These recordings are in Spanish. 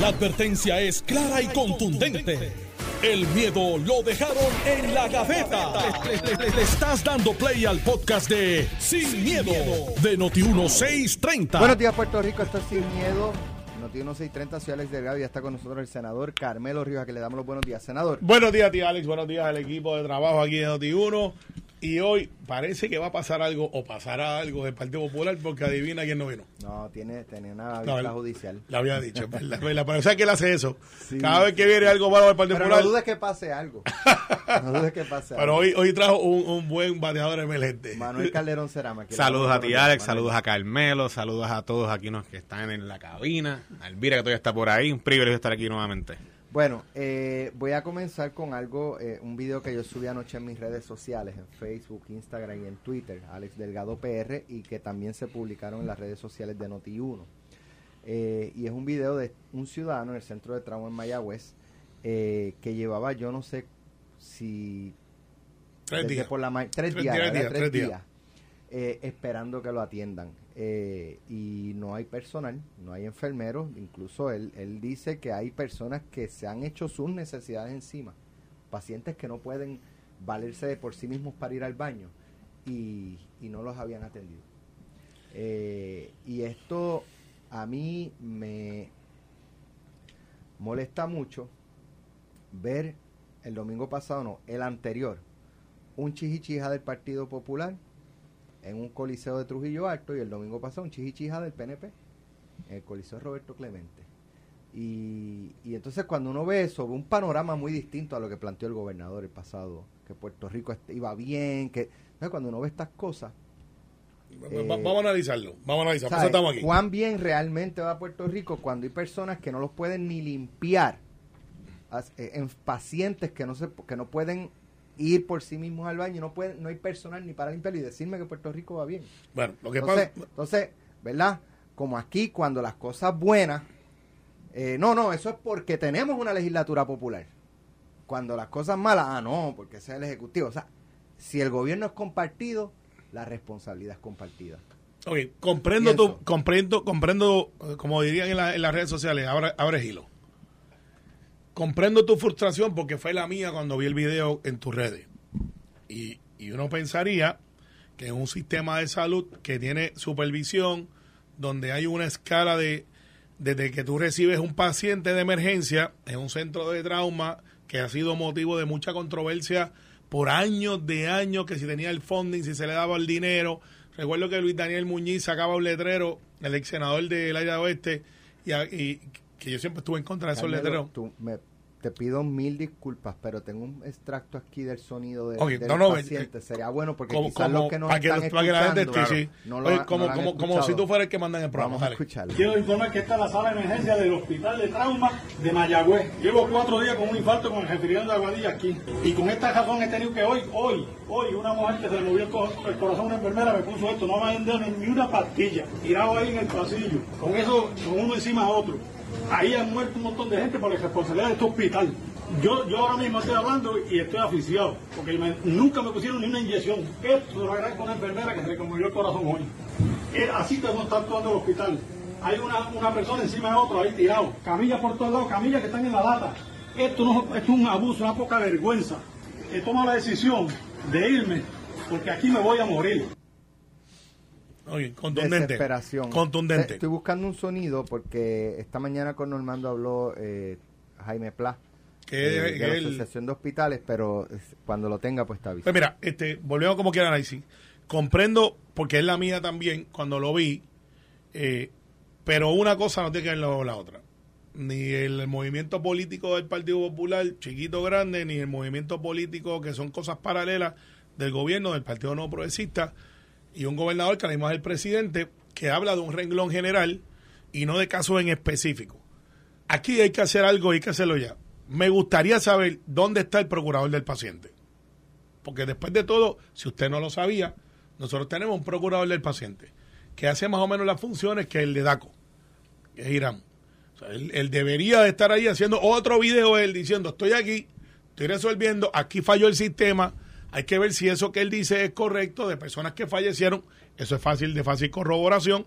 La advertencia es clara y contundente. El miedo lo dejaron en la gaveta. Le, le- le estás dando play al podcast de Sin, miedo, de Noti1630. Buenos días, Puerto Rico. Esto es Sin Miedo. Noti 1630, soy Alex Delgado y ya está con nosotros el senador Carmelo Rivas, que le damos los buenos días. Senador, Buenos días, tío Alex. Buenos días al equipo de trabajo aquí en Noti1. Y hoy parece que va a pasar algo o pasará algo del Partido Popular porque adivina quién no vino. no, tiene, tiene una No, vista él- judicial. Lo había dicho, es verdad. Pero ¿sabes que él hace eso? Sí. Cada vez que viene algo malo del Partido Pero Popular. no dudes que pase algo. No dudes que pase pero algo. hoy, hoy trajo un, un buen bateador emergente. Manuel Calderón Cerama. Saludos a ti, Alex. Saludos a Carmelo. Saludos a todos aquí los que están en la cabina. A Elvira, que todavía está por ahí. Un privilegio estar aquí nuevamente. Bueno, eh, voy a comenzar con algo, eh, un video que yo subí anoche en mis redes sociales, en Facebook, Instagram y en Twitter, Alex Delgado PR, y que también se publicaron en las redes sociales de Noti1. Eh, y es un video de un ciudadano en el centro de trauma en Mayagüez eh, que llevaba, yo no sé si Tres días. por la tres, Tres días, tres días. días, eh, esperando que lo atiendan. Eh, y no hay personal, no hay enfermeros, incluso él, él dice que hay personas que se han hecho sus necesidades encima, pacientes que no pueden valerse de por sí mismos para ir al baño y, y no los habían atendido. Eh, y esto a mí me molesta mucho ver el domingo pasado, no, el anterior, un chichichija del Partido Popular en un coliseo de Trujillo Alto y el domingo pasado un chichichija del PNP en el coliseo Roberto Clemente. Y, y entonces cuando uno ve eso, ve un panorama muy distinto a lo que planteó el gobernador el pasado, que Puerto Rico iba bien, que entonces cuando uno ve estas cosas, Va- va- vamos a analizarlo. Vamos a analizar. Por eso ¿sabe estamos aquí. cuán bien realmente va Puerto Rico cuando hay personas que no los pueden ni limpiar, eh, en pacientes que no se que no pueden ir por sí mismos al baño, no pueden, no hay personal ni para limpiarlo y decirme que Puerto Rico va bien. Bueno, lo que Entonces, pasa. entonces, ¿verdad? Como aquí cuando las cosas buenas, eh, no, no, eso es porque tenemos una legislatura popular. Cuando las cosas malas, ah, no, porque es el ejecutivo. O sea, si el gobierno es compartido, la responsabilidad es compartida. Ok, comprendo tu, comprendo, comprendo, eh, como dirían en, la- en las redes sociales, abre, abre hilo. Comprendo tu frustración porque fue la mía cuando vi el video en tus redes. Y, y uno pensaría que en un sistema de salud que tiene supervisión, donde hay una escala de, desde que tú recibes un paciente de emergencia en un centro de trauma que ha sido motivo de mucha controversia por años de años, que si tenía el funding, si se le daba el dinero. Recuerdo que Luis Daniel Muñiz sacaba un letrero, el ex senador del área oeste, y que yo siempre estuve en contra de esos letreros. tú me- te pido mil disculpas, pero tengo un extracto aquí del sonido de, Ok, del no, no, paciente. Sería bueno porque Como, quizás como- los que que, están que la gente escuchando sí, sí. no lo Oye, ha- como, no lo han como, como si tú fueras el que manda en el programa. Vamos a escucharlo. Quiero informar que esta es la sala de emergencia del Hospital de Trauma de Mayagüez. Llevo cuatro días con un infarto con el refrigerante de Aguadilla aquí. Y con esta razón he tenido que hoy, hoy, hoy, una mujer que se le movió el, co- el corazón a una enfermera me puso esto. No me han dado ni una pastilla. Tirado ahí en el pasillo. Con eso, con uno encima de otro. Ahí han muerto un montón de gente por la responsabilidad de este hospital. Yo, yo ahora mismo estoy hablando y estoy aficiado, porque nunca me pusieron ni una inyección. Esto lo agradezco a una enfermera que se le el corazón hoy. Eh, Así que no está actuando el hospital. Hay una, una persona encima de otro ahí tirado. Camillas por todos lados, camillas que están en la lata. Esto, no, esto es un abuso, una poca vergüenza. He tomado la decisión de irme porque aquí me voy a morir. Oye, contundente. Desesperación. Contundente. Estoy buscando un sonido porque esta mañana con Normando habló eh, Jaime Pla Que- eh, de la Asociación de Hospitales, pero cuando lo tenga pues está. Pues mira, este, volvemos como quiera análisis. Comprendo, porque es la mía también, cuando lo vi, eh, pero una cosa no tiene que ver con la otra. Ni el movimiento político del Partido Popular, chiquito grande, ni el movimiento político, que son cosas paralelas del gobierno, del Partido No Progresista, y un gobernador que además es el presidente, que habla de un renglón general y no de casos en específico. Aquí hay que hacer algo y hay que hacerlo ya. Me gustaría saber dónde está el procurador del paciente. Porque después de todo, si usted no lo sabía, nosotros tenemos un procurador del paciente que hace más o menos las funciones que el de DACO, que es Irán. Él debería de estar ahí haciendo otro video él diciendo, estoy aquí, estoy resolviendo, aquí falló el sistema, hay que ver si eso que él dice es correcto de personas que fallecieron, eso es fácil, de fácil corroboración,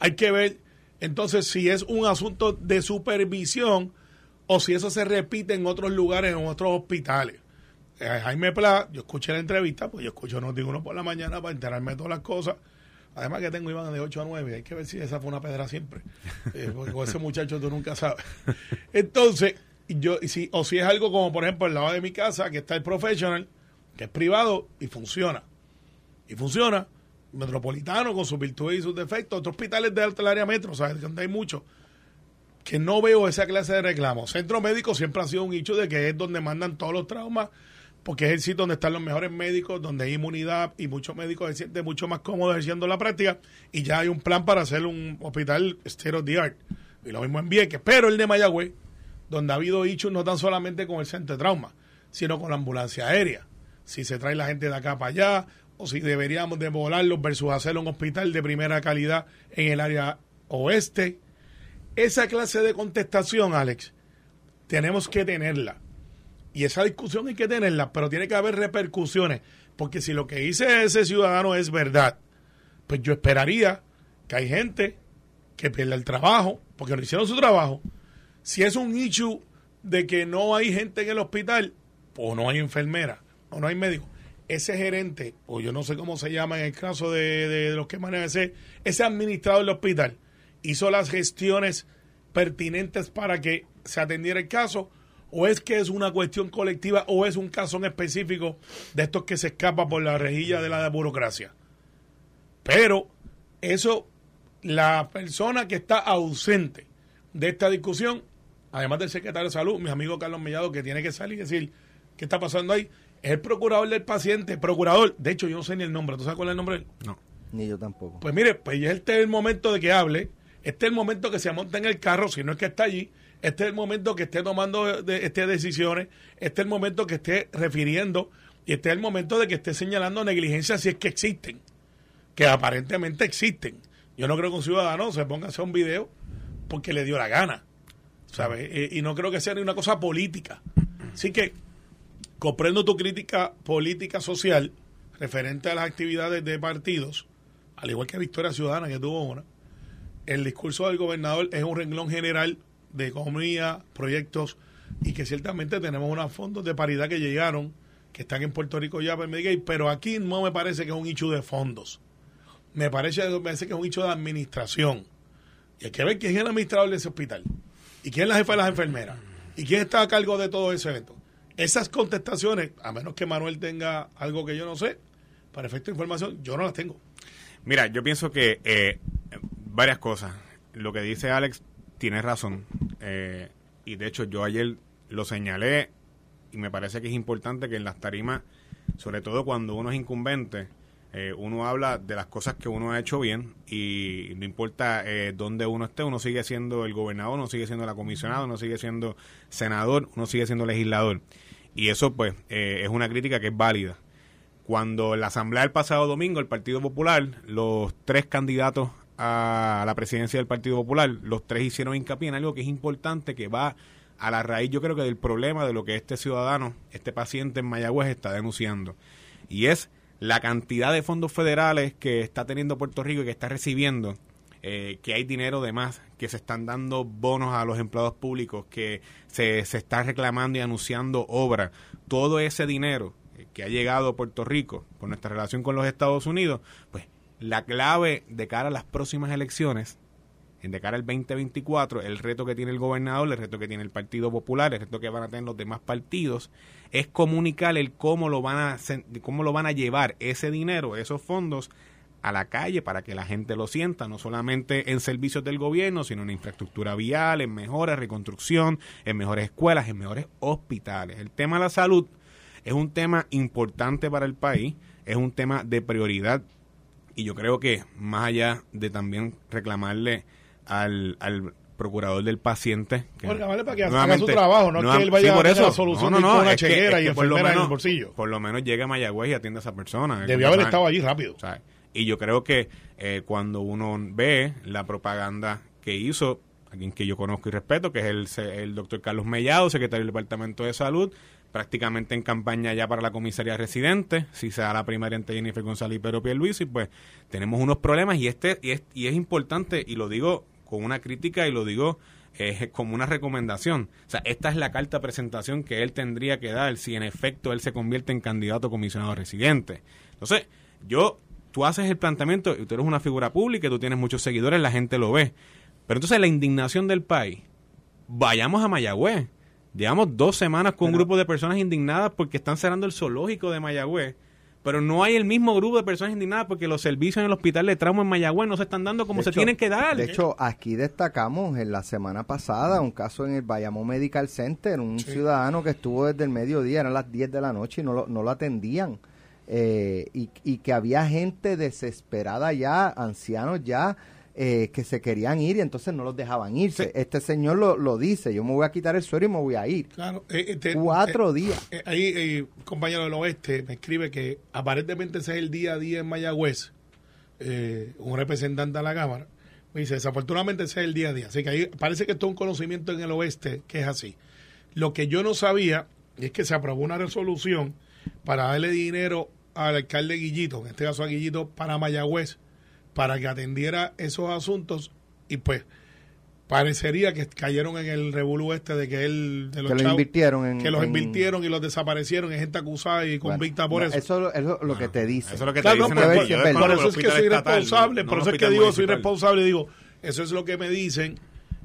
hay que ver Entonces, si es un asunto de supervisión o si eso se repite en otros lugares, en otros hospitales. Eh, Jaime Pla, yo escuché la entrevista, pues yo escucho uno por la mañana para enterarme de todas las cosas. Además que tengo Iván de 8 a 9, hay que ver si esa fue una pedra siempre. Eh, porque con ese muchacho tú nunca sabes. Entonces, yo, si, o si es algo como por ejemplo al lado de mi casa, que está el professional, que es privado y funciona. Y funciona. Metropolitano con sus virtudes y sus defectos. Otros hospitales del área metro, ¿sabes? Donde hay muchos. Que no veo esa clase de reclamos. Centro médico siempre ha sido un hecho de que es donde mandan todos los traumas, porque es el sitio donde están los mejores médicos, donde hay inmunidad y muchos médicos se sienten mucho más cómodos ejerciendo la práctica. Y ya hay un plan para hacer un hospital state of the art. Y lo mismo en Vieques. Pero el de Mayagüez, donde ha habido hechos no tan solamente con el centro de trauma, sino con la ambulancia aérea. Si se trae la gente de acá para allá, o si deberíamos de volarlos versus hacer un hospital de primera calidad en el área oeste. Esa clase de contestación, Alex, tenemos que tenerla. Y esa discusión hay que tenerla, pero tiene que haber repercusiones. Porque si lo que dice ese ciudadano es verdad, pues yo esperaría que hay gente que pierda el trabajo, porque no hicieron su trabajo. Si es un issue de que no hay gente en el hospital, o no hay enfermera, o no hay médico, ese gerente, o yo no sé cómo se llama en el caso de, de los que manejan ese, ese administrador del hospital, hizo las gestiones pertinentes para que se atendiera el caso, o es que es una cuestión colectiva, o es un caso en específico de estos que se escapa por la rejilla de la burocracia. Pero eso, la persona que está ausente de esta discusión, además del secretario de salud, mi amigo Carlos Mellado, que tiene que salir y decir qué está pasando ahí, es el procurador del paciente, procurador, de hecho yo no sé ni el nombre, ¿tú sabes cuál es el nombre? de él? No. Ni yo tampoco. Pues mire, pues ya este es el momento de que hable, este es el momento que se monte en el carro, si no es que está allí, este es el momento que esté tomando de, este decisiones, este es el momento que esté refiriendo y este es el momento de que esté señalando negligencias si es que existen, que aparentemente existen. Yo no creo que un ciudadano se ponga a hacer un video porque le dio la gana, ¿sabes? Eh, y no creo que sea ni una cosa política. Así que comprendo tu crítica política social referente a las actividades de partidos, al igual que Victoria Ciudadana, que tuvo una. El discurso del gobernador es un renglón general de economía, proyectos, y que ciertamente tenemos unos fondos de paridad que llegaron, que están en Puerto Rico ya pero aquí no me parece que es un hecho de fondos. Me parece, me parece que es un hecho de administración. Y hay que ver quién es el administrador de ese hospital. Y quién es la jefa de las enfermeras. Y quién está a cargo de todo ese evento. Esas contestaciones, a menos que Manuel tenga algo que yo no sé, para efecto de información, yo no las tengo. Mira, yo pienso que eh, varias cosas. Lo que dice Alex tiene razón. Eh, y de hecho, yo ayer lo señalé y me parece que es importante que en las tarimas, sobre todo cuando uno es incumbente, eh, uno habla de las cosas que uno ha hecho bien y no importa eh, dónde uno esté, uno sigue siendo el gobernador, uno sigue siendo la comisionada, uno sigue siendo senador, uno sigue siendo legislador. Y eso pues eh, es una crítica que es válida. Cuando en la asamblea del pasado domingo, el Partido Popular, los tres candidatos a la presidencia del Partido Popular, los tres hicieron hincapié en algo que es importante, que va a la raíz, yo creo que del problema de lo que este ciudadano, este paciente en Mayagüez está denunciando. Y es la cantidad de fondos federales que está teniendo Puerto Rico y que está recibiendo, eh, que hay dinero de más, que se están dando bonos a los empleados públicos, que se, se está reclamando y anunciando obras, todo ese dinero que ha llegado a Puerto Rico por nuestra relación con los Estados Unidos, pues la clave de cara a las próximas elecciones, de cara al 2024, el reto que tiene el gobernador, el reto que tiene el Partido Popular, el reto que van a tener los demás partidos, es comunicar el cómo lo van a cómo lo van a llevar ese dinero, esos fondos a la calle para que la gente lo sienta, no solamente en servicios del gobierno, sino en infraestructura vial, en mejoras, reconstrucción, en mejores escuelas, en mejores hospitales. El tema de la salud es un tema importante para el país, es un tema de prioridad y yo creo que más allá de también reclamarle al, al procurador del paciente. Que reclamarle para que haga su trabajo, no, es que él vaya sí, por a la solución no, no, una que- chequera y enfermera en el bolsillo. Por lo menos llega a Mayagüez y atiende a esa persona. Debió haber estado allí rápido. ¿sabes? Y yo creo que eh, cuando uno ve la propaganda que hizo, alguien que yo conozco y respeto, que es el, el doctor Carlos Mellado, secretario del Departamento de Salud, prácticamente en campaña ya para la comisaría residente, si se da la primaria entre Jennifer González y Pedro Pierluisi, pues tenemos unos problemas y este y es, y es importante, y lo digo con una crítica y lo digo eh, como una recomendación. O sea, esta es la carta presentación que él tendría que dar si en efecto él se convierte en candidato comisionado residente. Entonces, yo, tú haces el planteamiento y tú eres una figura pública, y tú tienes muchos seguidores, la gente lo ve. Pero entonces la indignación del país, vayamos a Mayagüez. Llevamos dos semanas con un grupo de personas indignadas porque están cerrando el zoológico de Mayagüez pero no hay el mismo grupo de personas indignadas porque los servicios en el hospital de trauma en Mayagüez no se están dando como se tienen que dar. De hecho, aquí destacamos en la semana pasada un caso en el Bayamón Medical Center, un ciudadano que estuvo desde el mediodía, eran las 10 de la noche y no lo, no lo atendían. Eh, y, y que había gente desesperada ya, ancianos ya, eh, que se querían ir y entonces no los dejaban irse. Este señor lo, lo, dice, yo me voy a quitar el suero y me voy a ir. Claro, eh, este, Cuatro eh, días. ahí, compañero del oeste me escribe que aparentemente ese es el día a día en Mayagüez, un representante de la Cámara. Me dice, desafortunadamente ese es el día a día. Así que ahí parece que esto es un conocimiento en el oeste que es así. Lo que yo no sabía es que se aprobó una resolución para darle dinero al alcalde Guillito, en este caso a Guillito, para Mayagüez, para que atendiera esos asuntos. Y pues parecería que cayeron en el revolú este de que él de los, que invirtieron en, que los invirtieron y los desaparecieron en gente acusada y convicta por eso. eso es lo, que te dice. eso es lo que te dice por eso es que soy responsable por eso es que digo soy responsable digo eso es lo que me dicen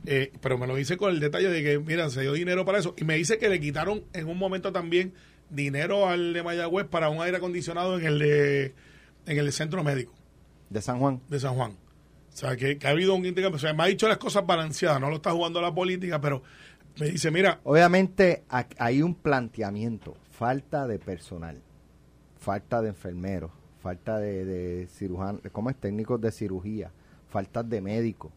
eh, pero me lo dice con el detalle de que mira se dio dinero para eso y me dice que le quitaron en un momento también dinero al de Mayagüez para un aire acondicionado en el de en el centro médico de San Juan. De San Juan. O sea, que, ha habido un intercambio. O sea, me ha dicho las cosas balanceadas, no lo está jugando la política, pero me dice, mira. Obviamente hay un planteamiento, falta de personal, falta de enfermeros, falta de, de cirujanos, ¿cómo es? Técnicos de cirugía, falta de médicos.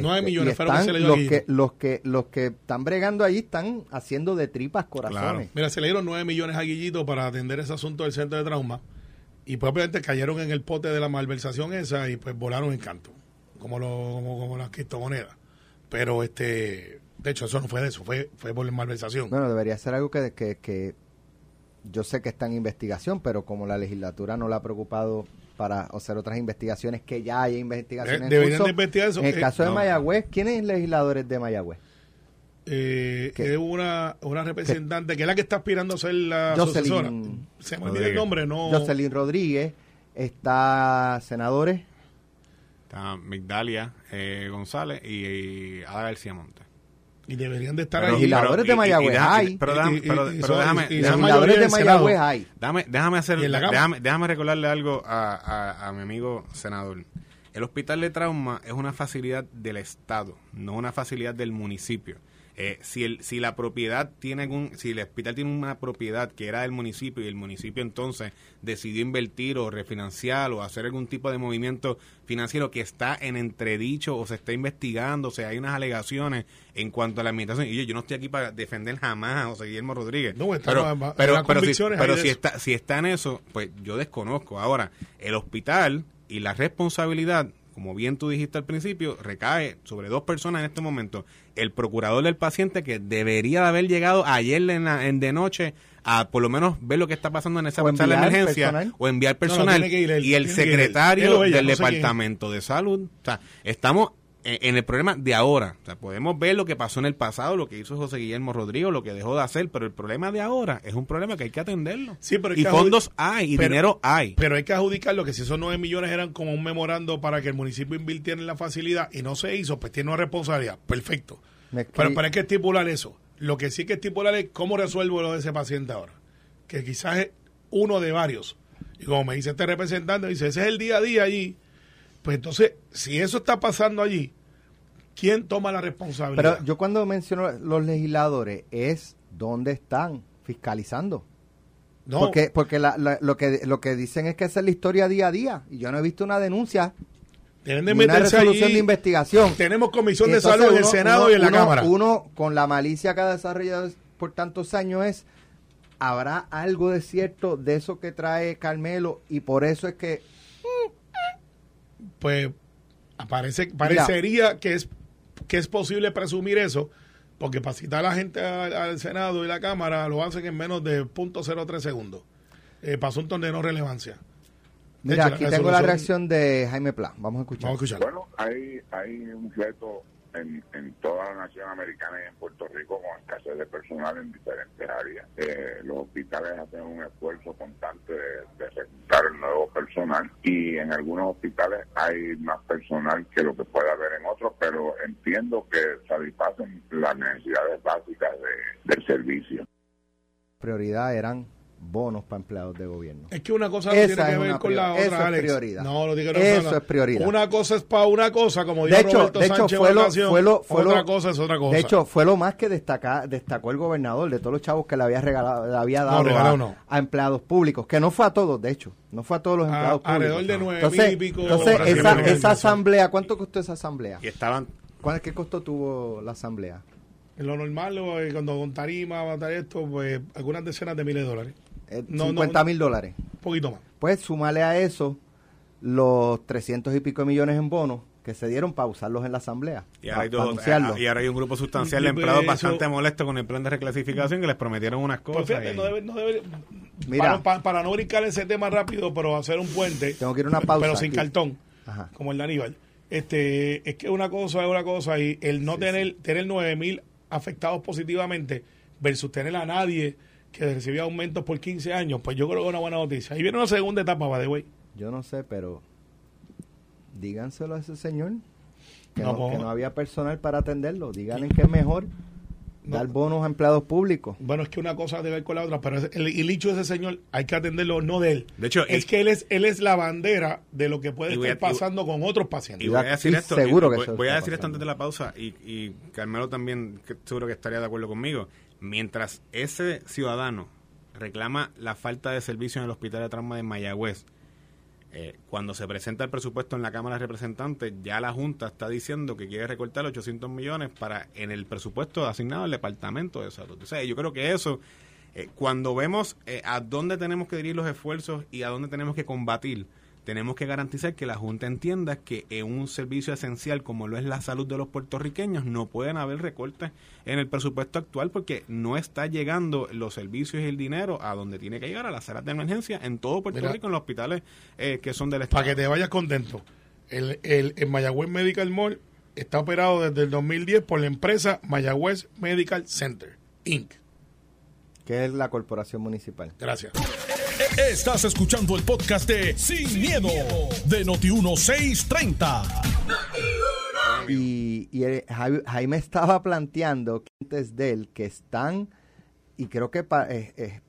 No hay este, millones, se le los que los que los que están bregando ahí están haciendo de tripas corazones. Mira, se le dieron 9 millones a Guillito para atender ese asunto del centro de trauma y propiamente cayeron en el pote de la malversación esa y pues volaron en canto, como, lo, como, como las criptomonedas. Pero este, de hecho, eso no fue de eso, fue, fue por la malversación. Bueno, debería ser algo que, que, que yo sé que está en investigación, pero como la legislatura no la ha preocupado para hacer otras investigaciones, que ya hay investigaciones. Eh, deberían de investigar eso. En el eh, caso de Mayagüez, ¿quiénes legisladores de Mayagüez? eh, es una, una representante que es la que está aspirando a ser la sucesora. Se me olvida el nombre, no. Jocelyn Rodríguez, está senadores. Está Migdalia eh, González y, Ada García Montes. Y deberían de estar ahí. Legisladores de Mayagüez hay. Pero, déjame, pero, déjame. Legisladores de Mayagüez hay. Déjame, déjame, hacer, déjame, déjame recordarle algo a, a, a mi amigo senador. El hospital de trauma es una facilidad del Estado, no una facilidad del municipio. Eh, si, el, si la propiedad tiene algún, si el hospital tiene una propiedad que era del municipio y el municipio entonces decidió invertir o refinanciar o hacer algún tipo de movimiento financiero que está en entredicho o se está investigando, o sea, hay unas alegaciones en cuanto a la administración. Y yo, yo no estoy aquí para defender jamás a José Guillermo Rodríguez. No, pero, pero, pero, si, pero si, está, si está en eso, pues yo desconozco. Ahora, el hospital y la responsabilidad como bien tú dijiste al principio, recae sobre dos personas en este momento. El procurador del paciente que debería de haber llegado ayer en, en de noche a por lo menos ver lo que está pasando en esa sala de emergencia o enviar personal y el secretario del departamento de salud. O sea, estamos en el problema de ahora. O sea, podemos ver lo que pasó en el pasado, lo que hizo José Guillermo Rodrigo, lo que dejó de hacer, pero el problema de ahora es un problema que hay que atenderlo. Sí, pero y fondos hay, y dinero hay. Pero hay que adjudicarlo que si esos 9 millones eran como un memorando para que el municipio invirtiera en la facilidad y no se hizo, pues tiene una responsabilidad. Perfecto. Pero, pero hay que estipular eso. Lo que sí hay que estipular es cómo resuelvo lo de ese paciente ahora. Que quizás es uno de varios. Y como me dice este representante, dice, ese es el día a día allí pues entonces, si eso está pasando allí, ¿quién toma la responsabilidad? Pero yo cuando menciono los legisladores es dónde están fiscalizando. No. Porque, porque lo, que, lo que dicen es que esa es la historia día a día. Y yo no he visto una denuncia. Tienen de una resolución de investigación. Tenemos comisión de salud en el Senado y en la Cámara. Uno, con la malicia que ha desarrollado por tantos años, es habrá algo de cierto de eso que trae Carmelo y por eso es que pues aparece, parecería que es, que es posible presumir eso, porque para citar a la gente al, Senado y la Cámara lo hacen en menos de .03 segundos, eh, para asuntos de no relevancia. Mira, hecho, aquí la tengo la reacción de Jaime Pla. Vamos a escuchar. Vamos a escucharlo. Bueno, hay, hay un reto en, en toda la nación americana y en Puerto Rico con escasez de personal en diferentes áreas. Eh, los hospitales hacen un esfuerzo constante de, reclutar nuevo personal y en algunos hospitales hay más personal que lo que puede haber en otros, pero entiendo que satisfacen las necesidades básicas de- del servicio. Prioridad eran bonos para empleados de gobierno. Es que una cosa no Esa tiene que ver con la otra, eso es Alex. prioridad. No, no diga no, Eso no, no. es prioridad. Una cosa es para una cosa, como dijo De hecho, Roberto de hecho Sánchez fue en lo, ocasión, fue lo, fue otra lo- cosa es otra cosa. De hecho, fue lo más que destaca, destacó el gobernador de todos los chavos que le había regalado, le había No, dado regalado a, no. a empleados públicos, que no fue a todos, de hecho, no fue a todos los A- empleados públicos. alrededor de nueve entonces, mil y pico entonces esa, esa eso. asamblea, ¿cuánto costó esa asamblea? Y estaban ¿Cuál, ¿Qué costo tuvo la asamblea? En lo normal, eh, cuando con tarima, matar esto, pues algunas decenas de miles de dólares. Eh, No, no, 50 mil dólares. Un poquito más. Pues súmale a eso los 300 y pico de millones en bonos que se dieron para usarlos en la asamblea. Y ahora, hay dos- anunciarlo. y ahora hay un grupo sustancial de empleados eso- bastante molestos con el plan de reclasificación que les prometieron unas Pues cosas. fíjate, y- no debe, no debe- Mira. para, para- para no brincar ese tema rápido, pero hacer un puente, Tengo que ir a una pausa pero sin aquí. cartón, Ajá. como el de Aníbal. Este, es que una cosa es una cosa y el no tener, tener 9 mil afectados positivamente versus tener a nadie que recibía aumentos por 15 años, pues yo creo que es una buena noticia. Ahí viene una segunda etapa, by the way. Yo no sé, pero díganselo a ese señor que No, no, pues- que no había personal para atenderlo. Díganle que es mejor No. dar bonos a empleados públicos. Bueno, es que una cosa debe ver con la otra, pero el, el dicho de ese señor hay que atenderlo, no de él. De hecho, es y- que él es, él es la bandera de lo que puede estar a- y- pasando con otros pacientes. Y voy a decir esto, seguro y que voy, a decir esto antes de la pausa y, y Carmelo también que seguro que estaría de acuerdo conmigo. Mientras ese ciudadano reclama la falta de servicio en el hospital de trauma de Mayagüez, eh, cuando se presenta el presupuesto en la Cámara de Representantes, ya la Junta está diciendo que quiere recortar 800 millones para en el presupuesto asignado al Departamento de Salud. O yo creo que eso, eh, cuando vemos eh, a dónde tenemos que dirigir los esfuerzos y a dónde tenemos que combatir, tenemos que garantizar que la Junta entienda que en un servicio esencial como lo es la salud de los puertorriqueños no pueden haber recortes en el presupuesto actual porque no está llegando los servicios y el dinero a donde tiene que llegar a las salas de emergencia en todo Puerto Mira. Rico, en los hospitales eh, que son del Estado. Para que te vayas contento. El, el, el Mayagüez Medical Mall está operado desde el 2010 por la empresa Mayagüez Medical Center, Inc. que es la corporación municipal. Gracias. Estás escuchando el podcast de Sin, miedo, de Noti1630. Y, y el- Jaime, estaba planteando clientes de él que están, y creo que eh, eh,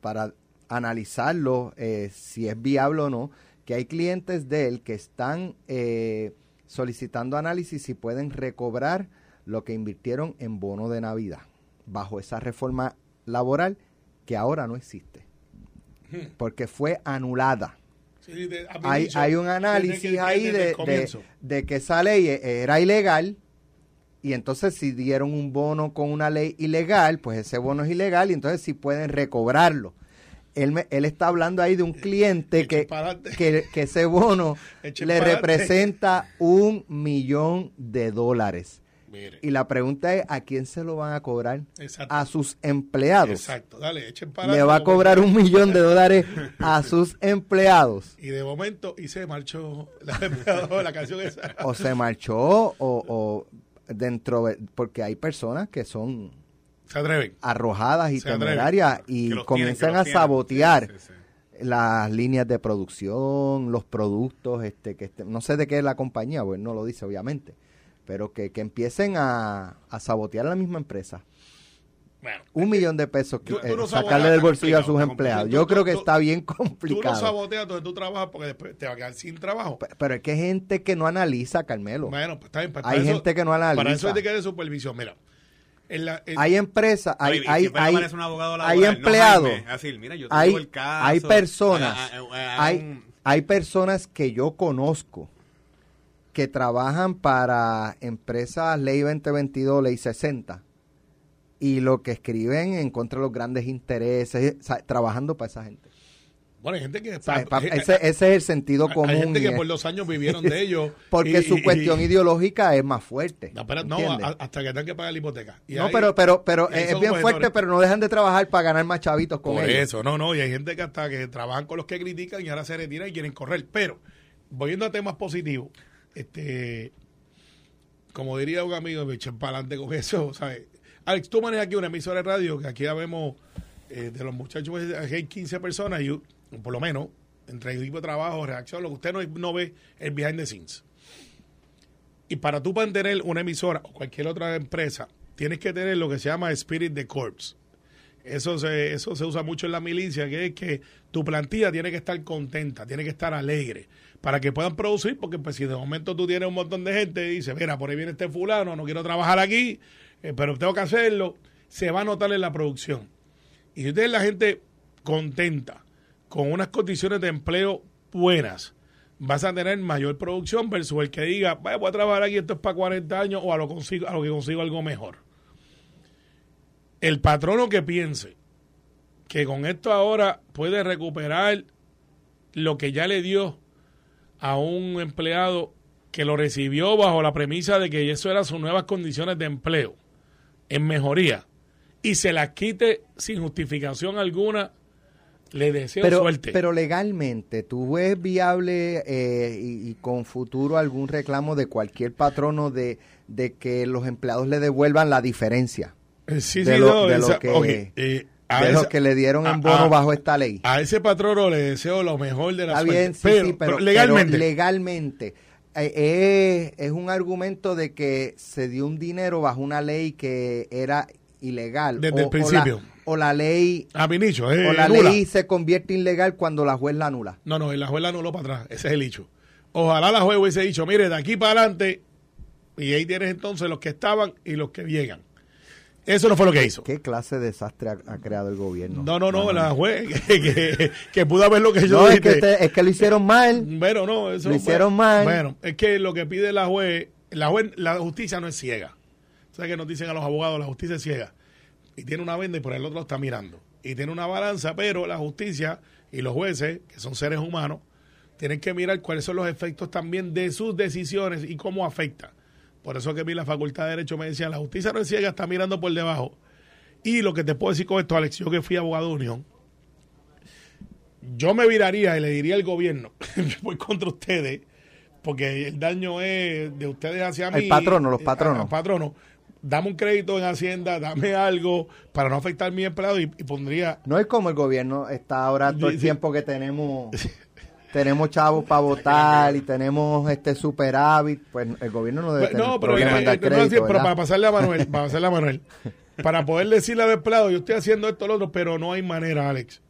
para analizarlo, eh, si es viable o no, que hay clientes de él que están eh, solicitando análisis si pueden recobrar lo que invirtieron en bono de Navidad, bajo esa reforma laboral que ahora no existe, porque fue anulada Sí, de- hay, hay un análisis que- ahí de, de, comienzo. de que esa ley e- era ilegal y entonces si dieron un bono con una ley ilegal, pues ese bono es ilegal y entonces sí pueden recobrarlo. Él, me- él está hablando ahí de un cliente Eche que, que, que ese bono le representa un millón de dólares. Mire, Y la pregunta es, ¿a quién se lo van a cobrar? Exacto. A sus empleados. exacto. Dale, echen para Le va a cobrar un millón de dólares a sus empleados. Y de momento, y se marchó la, canción esa. o se marchó o, o dentro de- porque hay personas que son Se atreven. arrojadas y temerarias y comienzan tienen, a sabotear Sí, sí, sí. las líneas de producción, los productos, este que este- no sé de qué es la compañía, pues no lo dice obviamente, pero que, que empiecen a, a sabotear la misma empresa. Bueno, Un millón de pesos que, Tú- tú eh, no sacarle del bolsillo a complicado, sus empleados. complicado. Yo Tú- creo que tú- está bien tú no complicado. saboteas donde tú trabajas porque después te va a quedar sin trabajo. Pe- Pero es que hay gente que no analiza, Carmelo. Bueno, pues está bien. pues Hay gente que no analiza. Para eso hay que de supervisión. Mira, en la, en- hay empresas, hay, hay, hay, hay no empleados, hay, hay personas, ah, ah, ah, hay, hay personas que yo conozco que trabajan para empresas Ley 2022, Ley 60 y lo que escriben en contra de los grandes intereses, trabajando para esa gente. Bueno, hay gente que... Pa- hay- ese, ese es el sentido común. Hay gente que por los años vivieron de ellos. porque y- su y- cuestión y- ideológica es más fuerte. No, a- hasta que tengan que pagar la hipoteca. Y No, pero, pero, pero es bien fuerte, pero no dejan de trabajar para ganar más chavitos con Por ellos. eso, no, no, y hay gente que hasta que trabajan con los que critican y ahora se retiran y quieren correr. Pero, volviendo a temas positivos, este, como diría un amigo, me para adelante con eso, ¿sabes? Alex, tú manejas aquí una emisora de radio, que aquí ya vemos eh, de los muchachos, hay 15 personas, y por lo menos, entre el equipo de trabajo, reacción, lo que usted no, no ve es behind the scenes. Y para tú mantener una emisora o cualquier otra empresa, tienes que tener lo que se llama Spirit de Corps. Eso se, eso se usa mucho en la milicia, que es que tu plantilla tiene que estar contenta, tiene que estar alegre, para que puedan producir, porque pues si de momento tú tienes un montón de gente y dices, mira, por ahí viene este fulano, no quiero trabajar aquí, eh, pero tengo que hacerlo, se va a notar en la producción. Y si usted es la gente contenta, con unas condiciones de empleo buenas, vas a tener mayor producción versus el que diga, "Vaya, voy a trabajar aquí, esto es para 40 años, o a lo, consigo, a lo que consigo algo mejor el patrono que piense que con esto ahora puede recuperar lo que ya le dio a un empleado que lo recibió bajo la premisa de que eso eran sus nuevas condiciones de empleo en mejoría y se las quite sin justificación alguna, le deseo Pero, suerte. pero legalmente, ¿tú ves viable eh, y, y con futuro algún reclamo de cualquier patrono de, de que los empleados le devuelvan la diferencia Eh, sí, de sí, lo- no, de lo esa- que- eh, a de esa- los que le dieron en bono a- bajo esta ley? A ese patrono le deseo lo mejor de la Está suerte. bien, sí, pero, sí, pero, pero legalmente. pero legalmente. eh, es, es un argumento de que se dio un dinero bajo una ley que era ilegal. Desde el o principio. la, o la ley, a mi nicho, eh, o la nula. ley se convierte ilegal cuando la juez la anula. No, no, la juez la anuló para atrás. Ese es el hecho. Ojalá la juez hubiese dicho, mire, de aquí para adelante, y ahí tienes entonces los que estaban y los que llegan. Eso no fue lo que hizo. ¿Qué clase de desastre ha, ha creado el gobierno? No, no, no, la juez que, que, que pudo haber lo que yo No, es dije. que, te- es que lo hicieron mal. Bueno, no, eso Lo hicieron mal. Bueno, es que lo que pide la juez, la juez, la justicia no es ciega. ¿Sabes que nos dicen a los abogados? La justicia es ciega. Y tiene una venda y por el otro está mirando. Y tiene una balanza, pero la justicia y los jueces, que son seres humanos, tienen que mirar cuáles son los efectos también de sus decisiones y cómo afecta. Por eso que mí la Facultad de Derecho me decía, la justicia no es ciega, está mirando por debajo. Y lo que te puedo decir con esto, Alex, yo que fui abogado de unión, yo me viraría y le diría al gobierno, yo voy contra ustedes, porque el daño es de ustedes hacia mí. El patrono, los eh, patronos. al patrono. Dame un crédito en Hacienda, dame algo para no afectar a mi empleado y, y pondría... No es como el gobierno está ahora todo el Sí, tiempo que tenemos tenemos chavos para votar y tenemos este superávit, pues el gobierno no debe tener No, pero, problema eh, para pasarle a Manuel, para pasarle a Manuel, para poder decirle al empleado, yo estoy haciendo esto, lo otro, pero no hay manera, Alex.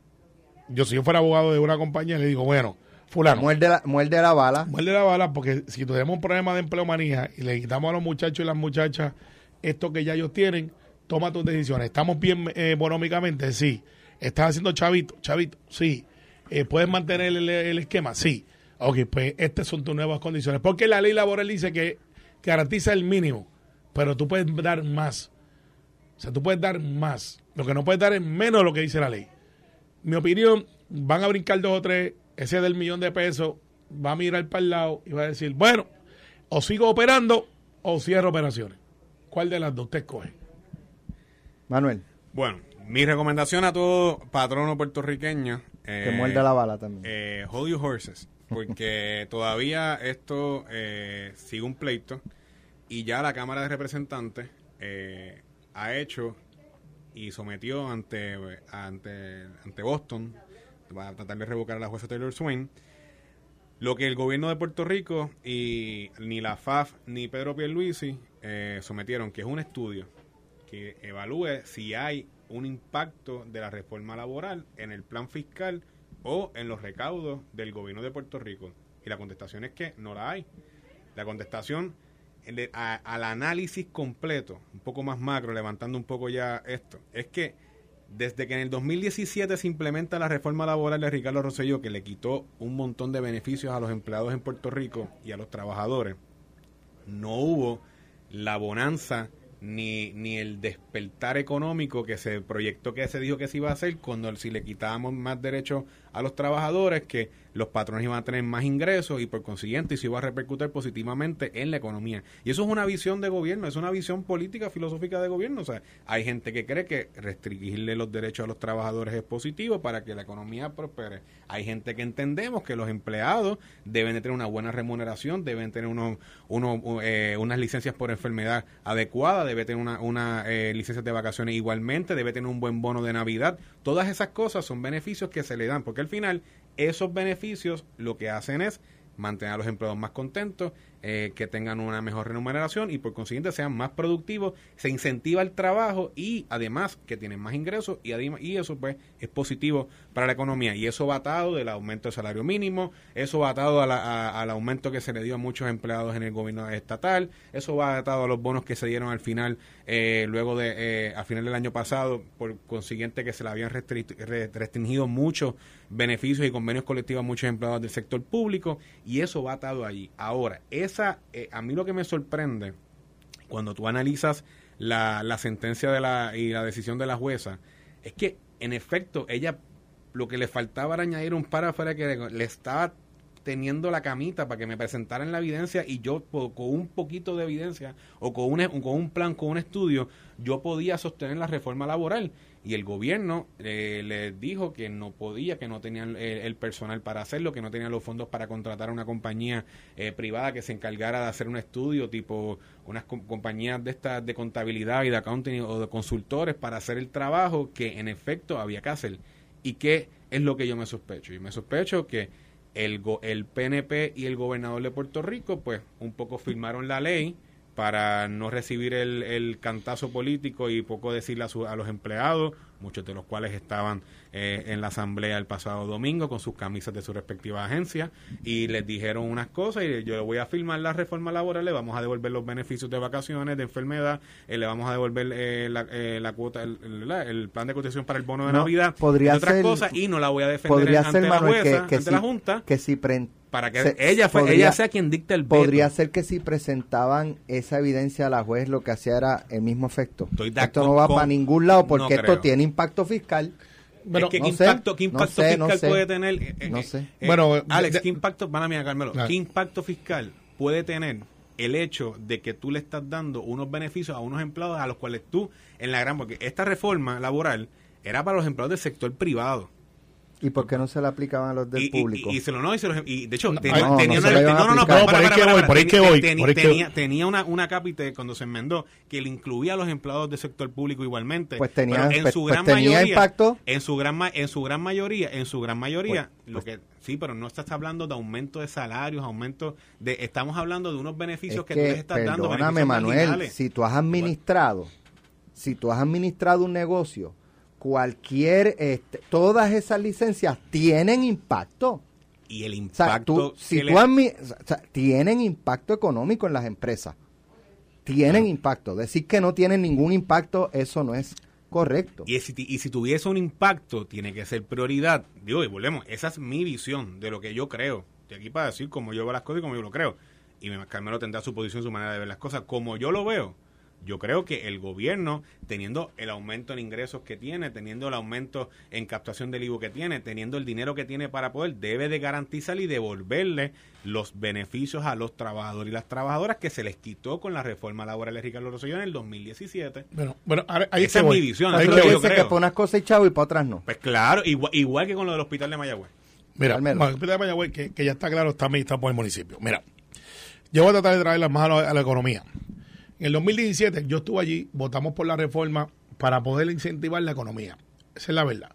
Yo si yo fuera abogado de una compañía, le digo, bueno, fulano, Muerde la, muerde la bala. muerde la bala, porque si tenemos un problema de empleo manija y le quitamos a los muchachos y las muchachas esto que ya ellos tienen, toma tus decisiones. ¿Estamos bien eh, económicamente? Sí. ¿Estás haciendo chavito? Chavito, sí. Eh, ¿Puedes mantener el, el esquema? Sí. Ok, pues estas son tus nuevas condiciones. Porque la ley laboral dice que garantiza el mínimo, pero tú puedes dar más. O sea, tú puedes dar más. Lo que no puedes dar es menos de lo que dice la ley. Mi opinión, van a brincar dos o tres, ese del millón de pesos va a mirar para el lado y va a decir, bueno, o sigo operando o cierro operaciones. ¿Cuál de las dos usted escoge? Manuel, Bueno, mi recomendación a todo patrono puertorriqueño. Que eh, muerde la bala también. eh, hold your horses, porque todavía esto eh, sigue un pleito y ya la Cámara de Representantes eh, ha hecho y sometió ante, ante, ante Boston, va a tratar de revocar a la jueza Taylor Swain, lo que el gobierno de Puerto Rico y ni la FAF ni Pedro Pierluisi eh, sometieron, que es un estudio que evalúe si hay un impacto de la reforma laboral en el plan fiscal o en los recaudos del gobierno de Puerto Rico. Y la contestación es que no la hay. La contestación al análisis completo, un poco más macro, levantando un poco ya esto, es que desde que en el 2017 se implementa la reforma laboral de Ricardo Rosselló, que le quitó un montón de beneficios a los empleados en Puerto Rico y a los trabajadores, no hubo la bonanza ni, ni el despertar económico que se proyectó que se dijo que se iba a hacer cuando si le quitábamos más derechos a los trabajadores que los patrones iban a tener más ingresos y por consiguiente eso iba a repercutir positivamente en la economía. Y eso es una visión de gobierno, es una visión política, filosófica de gobierno. O sea, hay gente que cree que restringirle los derechos a los trabajadores es positivo para que la economía prospere. Hay gente que entendemos que los empleados deben de tener una buena remuneración, deben tener uno, uno, eh, unas licencias por enfermedad adecuadas, debe tener una, una eh, licencia de vacaciones igualmente, debe tener un buen bono de Navidad. Todas esas cosas son beneficios que se le dan, porque al final esos beneficios lo que hacen es mantener a los empleados más contentos, eh, que tengan una mejor remuneración y por consiguiente sean más productivos, se incentiva el trabajo y además que tienen más ingresos y, y eso pues es positivo para la economía y eso va atado del aumento del salario mínimo, eso va atado al aumento que se le dio a muchos empleados en el gobierno estatal, eso va atado a los bonos que se dieron al final, eh, luego de, eh, al final del año pasado, por consiguiente que se le habían restringido muchos beneficios y convenios colectivos a muchos empleados del sector público y eso va atado allí. Ahora, eh, a mí lo que me sorprende cuando tú analizas la, la sentencia de la, y la decisión de la jueza es que en efecto ella lo que le faltaba era añadir un párrafo era que le estaba teniendo la camita para que me presentaran la evidencia y yo con un poquito de evidencia o con un, con un plan, con un estudio, yo podía sostener la reforma laboral y el gobierno eh, le dijo que no podía, que no tenían el, personal para hacerlo, que no tenían los fondos para contratar a una compañía eh, privada que se encargara de hacer un estudio tipo unas compañías de estas de contabilidad y de accounting o de consultores para hacer el trabajo que en efecto había que hacer. ¿Y qué es lo que yo me sospecho? Y me sospecho que el, el PNP y el gobernador de Puerto Rico pues un poco firmaron la ley para no recibir el, el, cantazo político y poco decirle a, a los empleados, muchos de los cuales estaban eh, en la asamblea el pasado domingo con sus camisas de su respectiva agencia y les dijeron unas cosas y yo le voy a firmar la reforma laboral, le vamos a devolver los beneficios de vacaciones, de enfermedad, eh, le vamos a devolver eh, la, cuota, el, plan de cotización para el bono de Navidad, podría otras cosas y no la voy a defender ante la jueza, ante la Junta. Que si para que ella fue ella sea quien dicte el veto. Podría ser que si presentaban esa evidencia a la juez lo que hacía era el mismo efecto. esto no va para ningún lado porque esto tiene impacto fiscal. ¿qué, impacto, ¿qué impacto fiscal puede tener? Eh, eh, no sé. Eh, bueno, Alex, ¿qué impacto, van a Carmelo, ¿qué impacto fiscal puede tener el hecho de que tú le estás dando unos beneficios a unos empleados a los cuales tú, en la gran, porque esta reforma laboral era para los empleados del sector privado. ¿Y por qué no se le aplicaban a los del público? Y, se lo no, y, se lo, y de hecho, tenía, no, tenía una, no, no, no, por ahí que voy, por ahí que voy. Tenía, tenía una, una cápita cuando se enmendó que le incluía a los empleados del sector público igualmente. Pues tenía, en pues, su pues gran tenía mayoría, impacto. En su gran, en su gran mayoría, en su gran mayoría, pues, lo que sí, pero no estás hablando de aumento de salarios, aumento de, estamos hablando de unos beneficios es que, tú les estás dando. Perdóname, Manuel, si tú has administrado, si tú has administrado un negocio cualquier, este, todas esas licencias tienen impacto. Y el impacto. si tú tienen impacto económico en las empresas. Tienen impacto. Decir que no tienen ningún impacto, eso no es correcto. Y si, y si tuviese un impacto, tiene que ser prioridad. Digo, y volvemos, esa es mi visión de lo que yo creo. De aquí para decir cómo yo veo las cosas y cómo yo lo creo. Y Carmelo tendrá su posición, su manera de ver las cosas. Como yo lo veo, yo creo que el gobierno, teniendo el aumento en ingresos que tiene, teniendo el aumento en captación del IVU que tiene, teniendo el dinero que tiene para poder, debe de garantizar y devolverle los beneficios a los trabajadores y las trabajadoras que se les quitó con la reforma laboral de Ricardo Rosselló en el 2017. Bueno, bueno ahí Esa es mi visión. Ahí que yo creo. que para unas cosas y chavo y para otras no. Pues claro, igual, igual que con lo del hospital de Mayagüez. Mira, el hospital de Mayagüez, que, que, ya está claro, está está por el municipio. Mira, yo voy a tratar de traer las manos a la economía. En el 2017 yo estuve allí, votamos por la reforma para poder incentivar la economía. Esa es la verdad.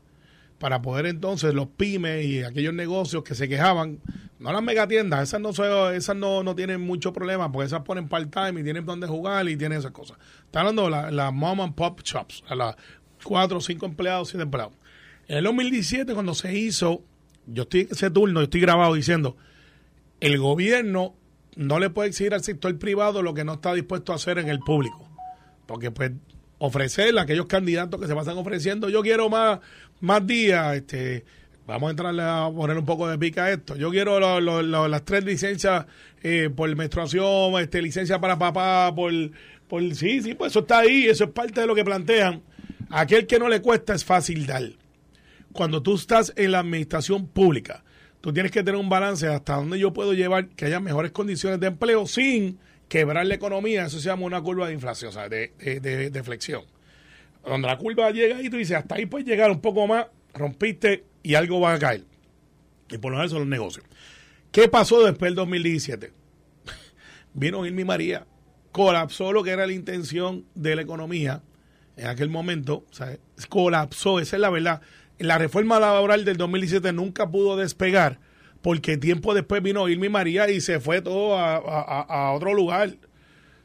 Para poder entonces los pymes y aquellos negocios que se quejaban, no las megatiendas, esas no esas no, no tienen mucho problema porque esas ponen part-time y tienen donde jugar y tienen esas cosas. Está hablando de las la mom and pop shops, a las cuatro o cinco empleados, siete empleados. En el 2017 cuando se hizo, yo estoy ese turno, yo estoy grabado diciendo, el gobierno no le puede exigir al sector privado lo que no está dispuesto a hacer en el público. Porque pues ofrecer a aquellos candidatos que se pasan ofreciendo, yo quiero más, más días, este, vamos a entrarle a poner un poco de pica a esto. Yo quiero las tres licencias eh, por menstruación, este, licencia para papá, por, por, sí, sí, pues eso está ahí, eso es parte de lo que plantean. Aquel que no le cuesta es fácil dar. cuando tú estás en la administración pública, tú tienes que tener un balance hasta donde yo puedo llevar que haya mejores condiciones de empleo sin quebrar la economía. Eso se llama una curva de inflación, o sea, de, de, flexión. Donde la curva llega y tú dices, hasta ahí puedes llegar un poco más, rompiste y algo va a caer. Y por lo menos son los negocios. ¿Qué pasó después del 2017? Vino Irmi María, colapsó lo que era la intención de la economía en aquel momento, sea, colapsó, esa es la verdad. La reforma laboral del 2017 nunca pudo despegar porque tiempo después vino Irmi María y se fue todo a, a otro lugar.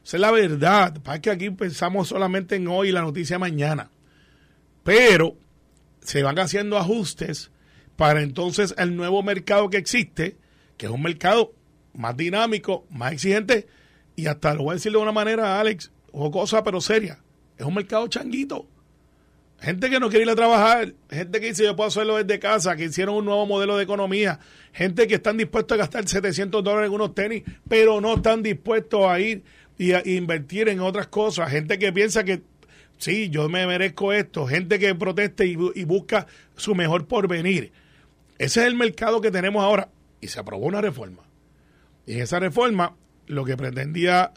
Esa es la verdad. Para que aquí pensamos solamente en hoy y la noticia mañana. Pero se van haciendo ajustes para entonces el nuevo mercado que existe, que es un mercado más dinámico, más exigente, y hasta lo voy a decir de una manera, Alex, o cosa pero seria, es un mercado changuito. Gente que no quiere ir a trabajar, gente que dice yo puedo hacerlo desde casa, que hicieron un nuevo modelo de economía, gente que están dispuestos a gastar 700 dólares en unos tenis, pero no están dispuestos a ir y a invertir en otras cosas, gente que piensa que sí, yo me merezco esto, gente que proteste y, y busca su mejor porvenir. Ese es el mercado que tenemos ahora y se aprobó una reforma. Y en esa reforma lo que pretendía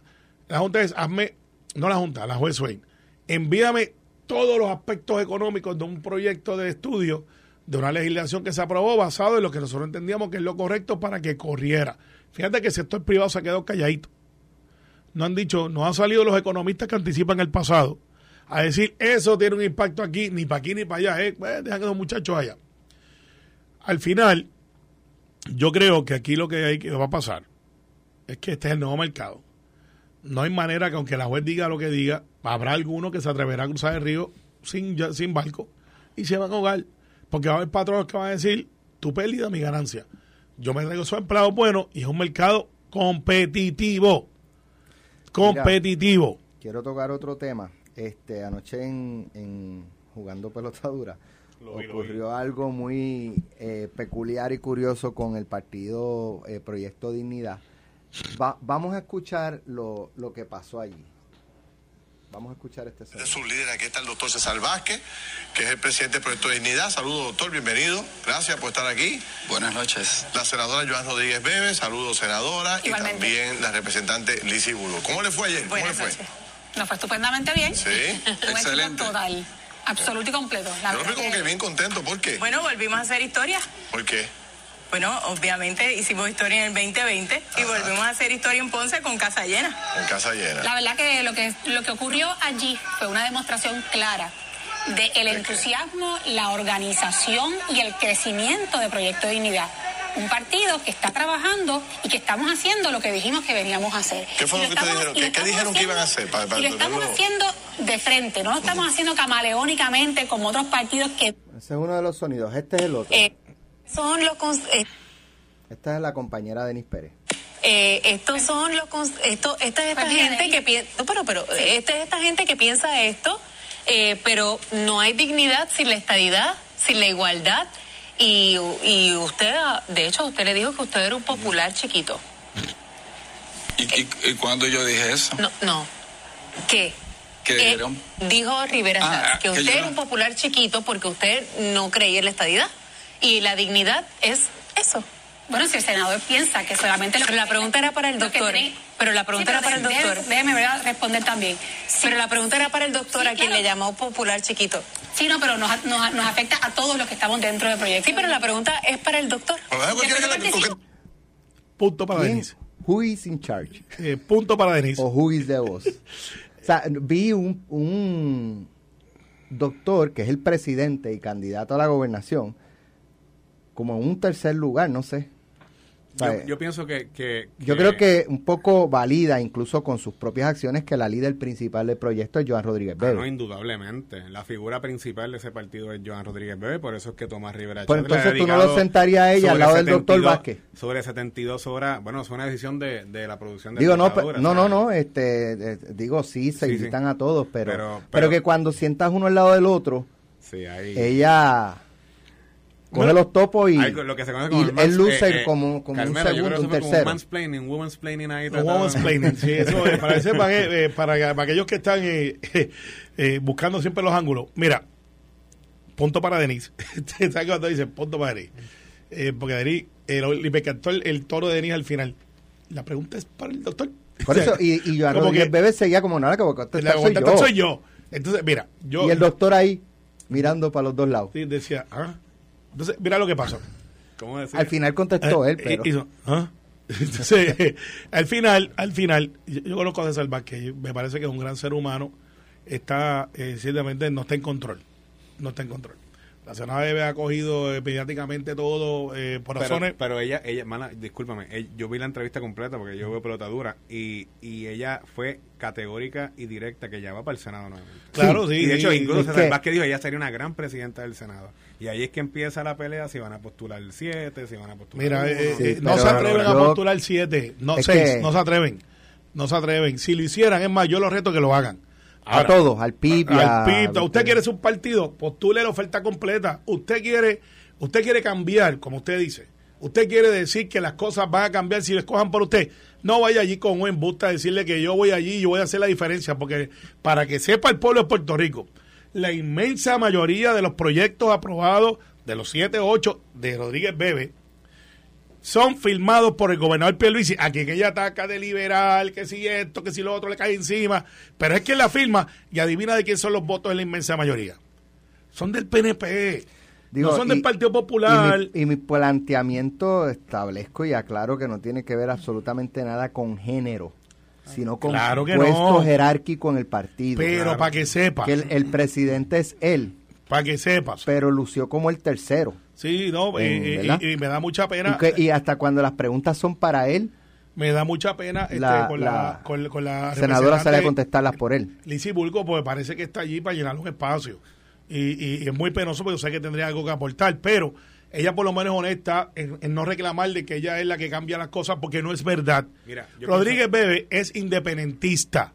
la Junta es, hazme, no la Junta, la juez Swain, envíame todos los aspectos económicos de un proyecto de estudio de una legislación que se aprobó basado en lo que nosotros entendíamos que es lo correcto para que corriera. Fíjate que el sector privado se ha quedado calladito. No han dicho, no han salido los economistas que anticipan el pasado a decir eso tiene un impacto aquí, ni para aquí ni para allá. Eh, dejan que los muchachos allá. Al final, yo creo que aquí lo que, hay, que va a pasar es que este es el nuevo mercado. No hay manera que aunque la juez diga lo que diga, habrá alguno que se atreverá a cruzar el río sin, sin barco y se van a ahogar. Porque va a haber patronos que van a decir, tu pérdida, mi ganancia. Yo me traigo su empleado bueno y es un mercado competitivo. Competitivo. quiero tocar otro tema. Este, anoche en, en jugando pelotadura ocurrió algo muy eh, peculiar y curioso con el partido eh, Proyecto Dignidad vamos a escuchar lo, lo que pasó allí. Vamos a escuchar este De su líder, aquí está el doctor César Vázquez, que es el presidente del Proyecto de Dignidad. Saludos, doctor, bienvenido. Gracias por estar aquí. Buenas noches. La senadora Joan Rodríguez Bebe, saludos, senadora. Y también la representante Lizzie Bulo. ¿Cómo le fue ayer? ¿Cómo le fue? Nos fue estupendamente bien. Sí, excelente. Total, absoluto y completo. Yo lo veo como que bien contento. ¿Por qué? Bueno, volvimos a hacer historia. ¿Por qué? Bueno, obviamente hicimos historia en el 2020 y volvimos a hacer historia en Ponce con casa llena. En casa llena. La verdad que lo que, lo que ocurrió allí fue una demostración clara del el entusiasmo, la organización y el crecimiento de Proyecto de Dignidad. Un partido que está trabajando y que estamos haciendo lo que dijimos que veníamos a hacer. ¿Qué fue lo, que ustedes dijeron? ¿Qué, ¿qué dijeron que iban a hacer? y lo estamos haciendo de frente, no lo estamos haciendo camaleónicamente como otros partidos que... Ese es uno de los sonidos, este es el otro. Eh, son los... Eh, esta es la compañera Denis Pérez. Eh, estos son los esto, esta es esta pues gente que piensa pero pero esta es esta gente que piensa esto eh, pero no hay dignidad sin la estadidad sin la igualdad. Y, y usted de hecho usted le dijo que usted era un popular chiquito. Y, y, cuando yo dije eso no no. Qué ¿Qué eh, dijo Rivera Ah, que que usted yo era no- un popular chiquito porque usted no creía en la estadidad y la dignidad es eso bueno, si el senador piensa que solamente... Pero la pregunta era para el doctor. Pero la pregunta era para el doctor. Déjeme ¿verdad? responder también. Pero la pregunta era para el doctor a quien le llamó popular chiquito. Sí, no, pero nos, nos, nos afecta a todos los que estamos dentro del proyecto. Sí, pero la pregunta es para el doctor. Punto para ¿Quién? Denise. Who is in charge? Eh, punto para Denise. o who is the boss. O sea, vi un, un doctor que es el presidente y candidato a la gobernación como en un tercer lugar, no sé. Yo, yo pienso que, que- yo creo que un poco valida incluso con sus propias acciones que la líder principal del proyecto es Joan Rodríguez Ah, no, Bebe. indudablemente. La figura principal de ese partido es Joan Rodríguez Bebe, por eso es que Tomás Rivera Pues entonces tú no lo sentarías a ella al lado del doctor 72 Vázquez. Sobre 72 horas, bueno, es una decisión de, de la producción de Digo, no, no, no, no, este, eh, digo, sí, se Sí, sí. invitan a todos, pero, Pero- pero, pero- que cuando sientas uno al lado del otro, Sí, ahí. ella coge Bueno, los topos y, hay lo que se conoce y como el él luce eh, eh, como, como Carmelo, un yo creo segundo, que un fue como tercero. mansplaining, womansplaining ahí. Womansplaining, sí, eso es, para, que sepan, eh, eh, para, para aquellos que están eh, eh, buscando siempre los ángulos. Mira, punto para Denis. ¿Sabes cuando dice punto para Denis? Eh, porque Denis, el, y me encantó el, el toro de Denis al final. La pregunta es para el doctor. Por O sea, eso, y, y Joan como que Bebe seguía como nada, que voy a la contestar soy contestar yo. soy yo. Entonces, mira, yo Y el doctor ahí, mirando para los dos lados. sí, decía, ah. Entonces, mira lo que pasó. ¿Cómo decir? Al final contestó Eh, él, pero... hizo, ¿ah? Entonces, al final, al final, yo, yo conozco a César Vázquez, me parece que es un gran ser humano, está, eh, ciertamente no está en control, no está en control. La senadora Bebe ha cogido eh, mediáticamente todo eh, por pero, razones... pero ella, ella, mala, discúlpame, ell- yo vi la entrevista completa porque yo veo pelotadura y, y ella fue categórica y directa que ella va para el Senado nuevamente. Claro, sí. y de hecho, sí, incluso César que- Vázquez dijo ella sería una gran presidenta del Senado. Y ahí es que empieza la pelea si van a postular el 7, si van a postular Mira, el eh. Sí, eh, no pero se atreven a postular 7, no Es 6, que- no se atreven. No se atreven. Si lo hicieran, es más, yo los reto que lo hagan. A todos, al PIB a- al PIB. Usted quiere ser un partido, postule la oferta completa. Usted quiere, usted quiere cambiar, como usted dice. Usted quiere decir que las cosas van a cambiar si les cojan por usted. No vaya allí con un embuste a decirle que yo voy allí y yo voy a hacer la diferencia, porque para que sepa el pueblo de Puerto Rico, la inmensa mayoría de los proyectos aprobados, de los 7 o 8 de Rodríguez Bebe, son firmados por el gobernador Pierluisi, a quien ella ataca de liberal, que si esto, que si lo otro le cae encima, pero es quien la firma y adivina de quién son los votos de la inmensa mayoría. Son del PNP, Digo, no son y- del Partido Popular. Y mi, y mi planteamiento establezco y aclaro que no tiene que ver absolutamente nada con género, sino con Claro que puesto no. jerárquico en el partido. pero Claro. para que sepas, Que el, el presidente es él, para que sepas. pero lució como el tercero. Sí, no, y, Eh, y- ¿verdad? y- me da mucha pena. Y, que- y hasta cuando las preguntas son para él, me da mucha pena este, La- con, la, la con, con la senadora sale a contestarlas por él. Lizzie Bulgo, pues parece que está allí para llenar un espacio. Y, y- y es muy penoso porque yo sé que tendría algo que aportar, pero ella por lo menos es honesta en, en no reclamar de que ella es la que cambia las cosas porque no es verdad. Mira, Rodríguez Bebe es independentista.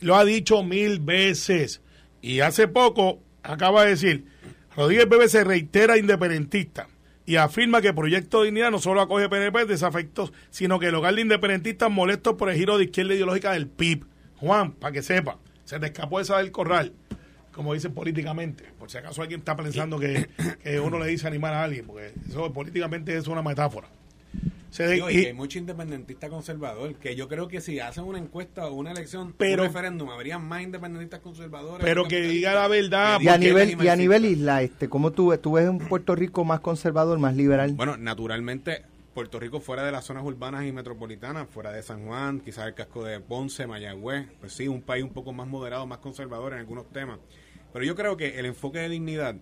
Lo ha dicho mil veces. Y hace poco acaba de decir, Rodríguez Bebe se reitera independentista y afirma que Proyecto Dignidad no solo acoge PNP desafectos, sino que el hogar de independentistas molestos por el giro de izquierda ideológica del PIB. Juan, para que sepa, se te escapó esa del corral, como dicen políticamente. Por si acaso alguien está pensando que, que uno le dice animar a alguien, porque eso políticamente es una metáfora. Se de- Digo, y y- que hay mucho independentista conservador, que yo creo que si hacen una encuesta o una elección, Pero- un referéndum, habría más independentistas conservadores. pero que diga la verdad. Y a nivel, y a nivel isla, este, ¿cómo tú, ves- tú ves un Puerto Rico más conservador, más liberal? Bueno, naturalmente, Puerto Rico fuera de las zonas urbanas y metropolitanas, fuera de San Juan, quizás el casco de Ponce, Mayagüez, pues sí, un país un poco más moderado, más conservador en algunos temas. Pero yo creo que el enfoque de dignidad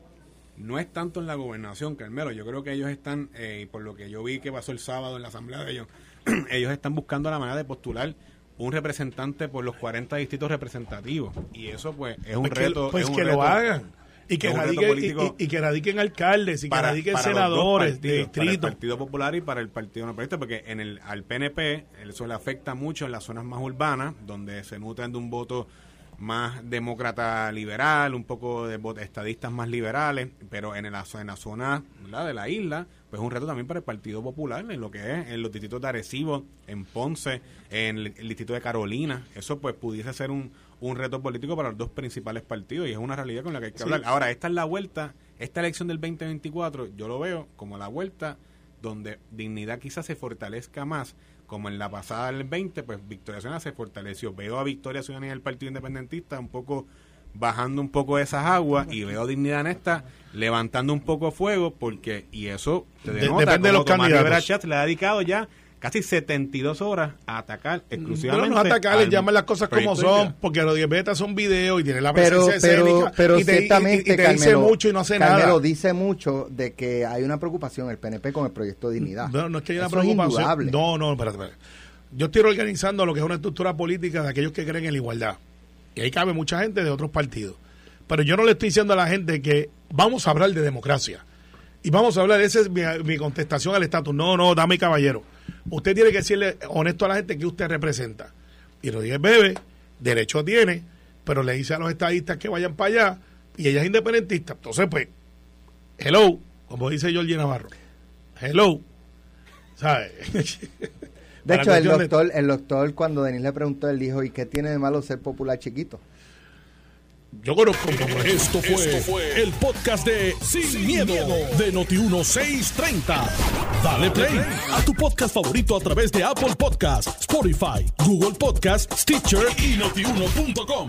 no es tanto en la gobernación, Carmelo. Yo creo que ellos están, eh, y por lo que yo vi que pasó el sábado en la asamblea de ellos, ellos están buscando la manera de postular un representante por los 40 distritos representativos. Y eso, pues, es un Pues que- reto. pues es un que lo reto- hagan. Y que, reto radiquen, y- y, que radiquen alcaldes y que radiquen para los dos senadores de partidos, para el distrito. Partido Popular y para el Partido No porque en el al PNP eso le afecta mucho en las zonas más urbanas, donde se nutren de un voto más demócrata liberal, un poco de estadistas más liberales, pero en la, en la zona ¿verdad? de la isla, pues es un reto también para el Partido Popular, en lo que es en los distritos de Arecibo, en Ponce, en el, el distrito de Carolina, eso pues pudiese ser un, un reto político para los dos principales partidos y es una realidad con la que hay que Sí. hablar. Ahora, esta es la vuelta, esta elección del 2024, yo lo veo como la vuelta donde dignidad quizás se fortalezca más, como en la pasada del 20, pues Victoria Ciudadana se fortaleció. Veo a Victoria Ciudadana y el Partido Independentista un poco bajando un poco esas aguas y veo dignidad en esta levantando un poco fuego porque y eso te De- denota depende de los candidatos. Rivera le ha dedicado ya casi 72 horas a atacar Pero exclusivamente no atacarles, al llaman las cosas como son, porque los 10 betas son videos y tiene la pero presencia pero escénica pero y te, y- ciertamente y te dice mucho y no hace Carmelo nada. dice mucho de que hay una preocupación el PNP con el proyecto de dignidad No, no es que haya una preocupación. No, no, espérate, espérate. Yo estoy organizando lo que es una estructura política de aquellos que creen en la igualdad. Y ahí cabe mucha gente de otros partidos. Pero yo no le estoy diciendo a la gente que vamos a hablar de democracia. Y vamos a hablar, esa es mi, mi contestación al estatus. No, no, dame caballero. Usted tiene que decirle honesto a la gente que usted representa. Y Rodríguez Bebe, derecho tiene, pero le dice a los estadistas que vayan para allá y ella es independentista. Entonces, pues, hello, como dice Georgie Navarro. Hello. ¿Sabes? de hecho el doctor, el doctor cuando Denis le preguntó, él dijo, ¿y qué tiene de malo ser popular chiquito? Yo conozco poco de Esto fue, el podcast de Sin, miedo, de Noti1630. Dale play a tu podcast favorito a través de Apple Podcasts, Spotify, Google Podcasts, Stitcher y notiuno.com.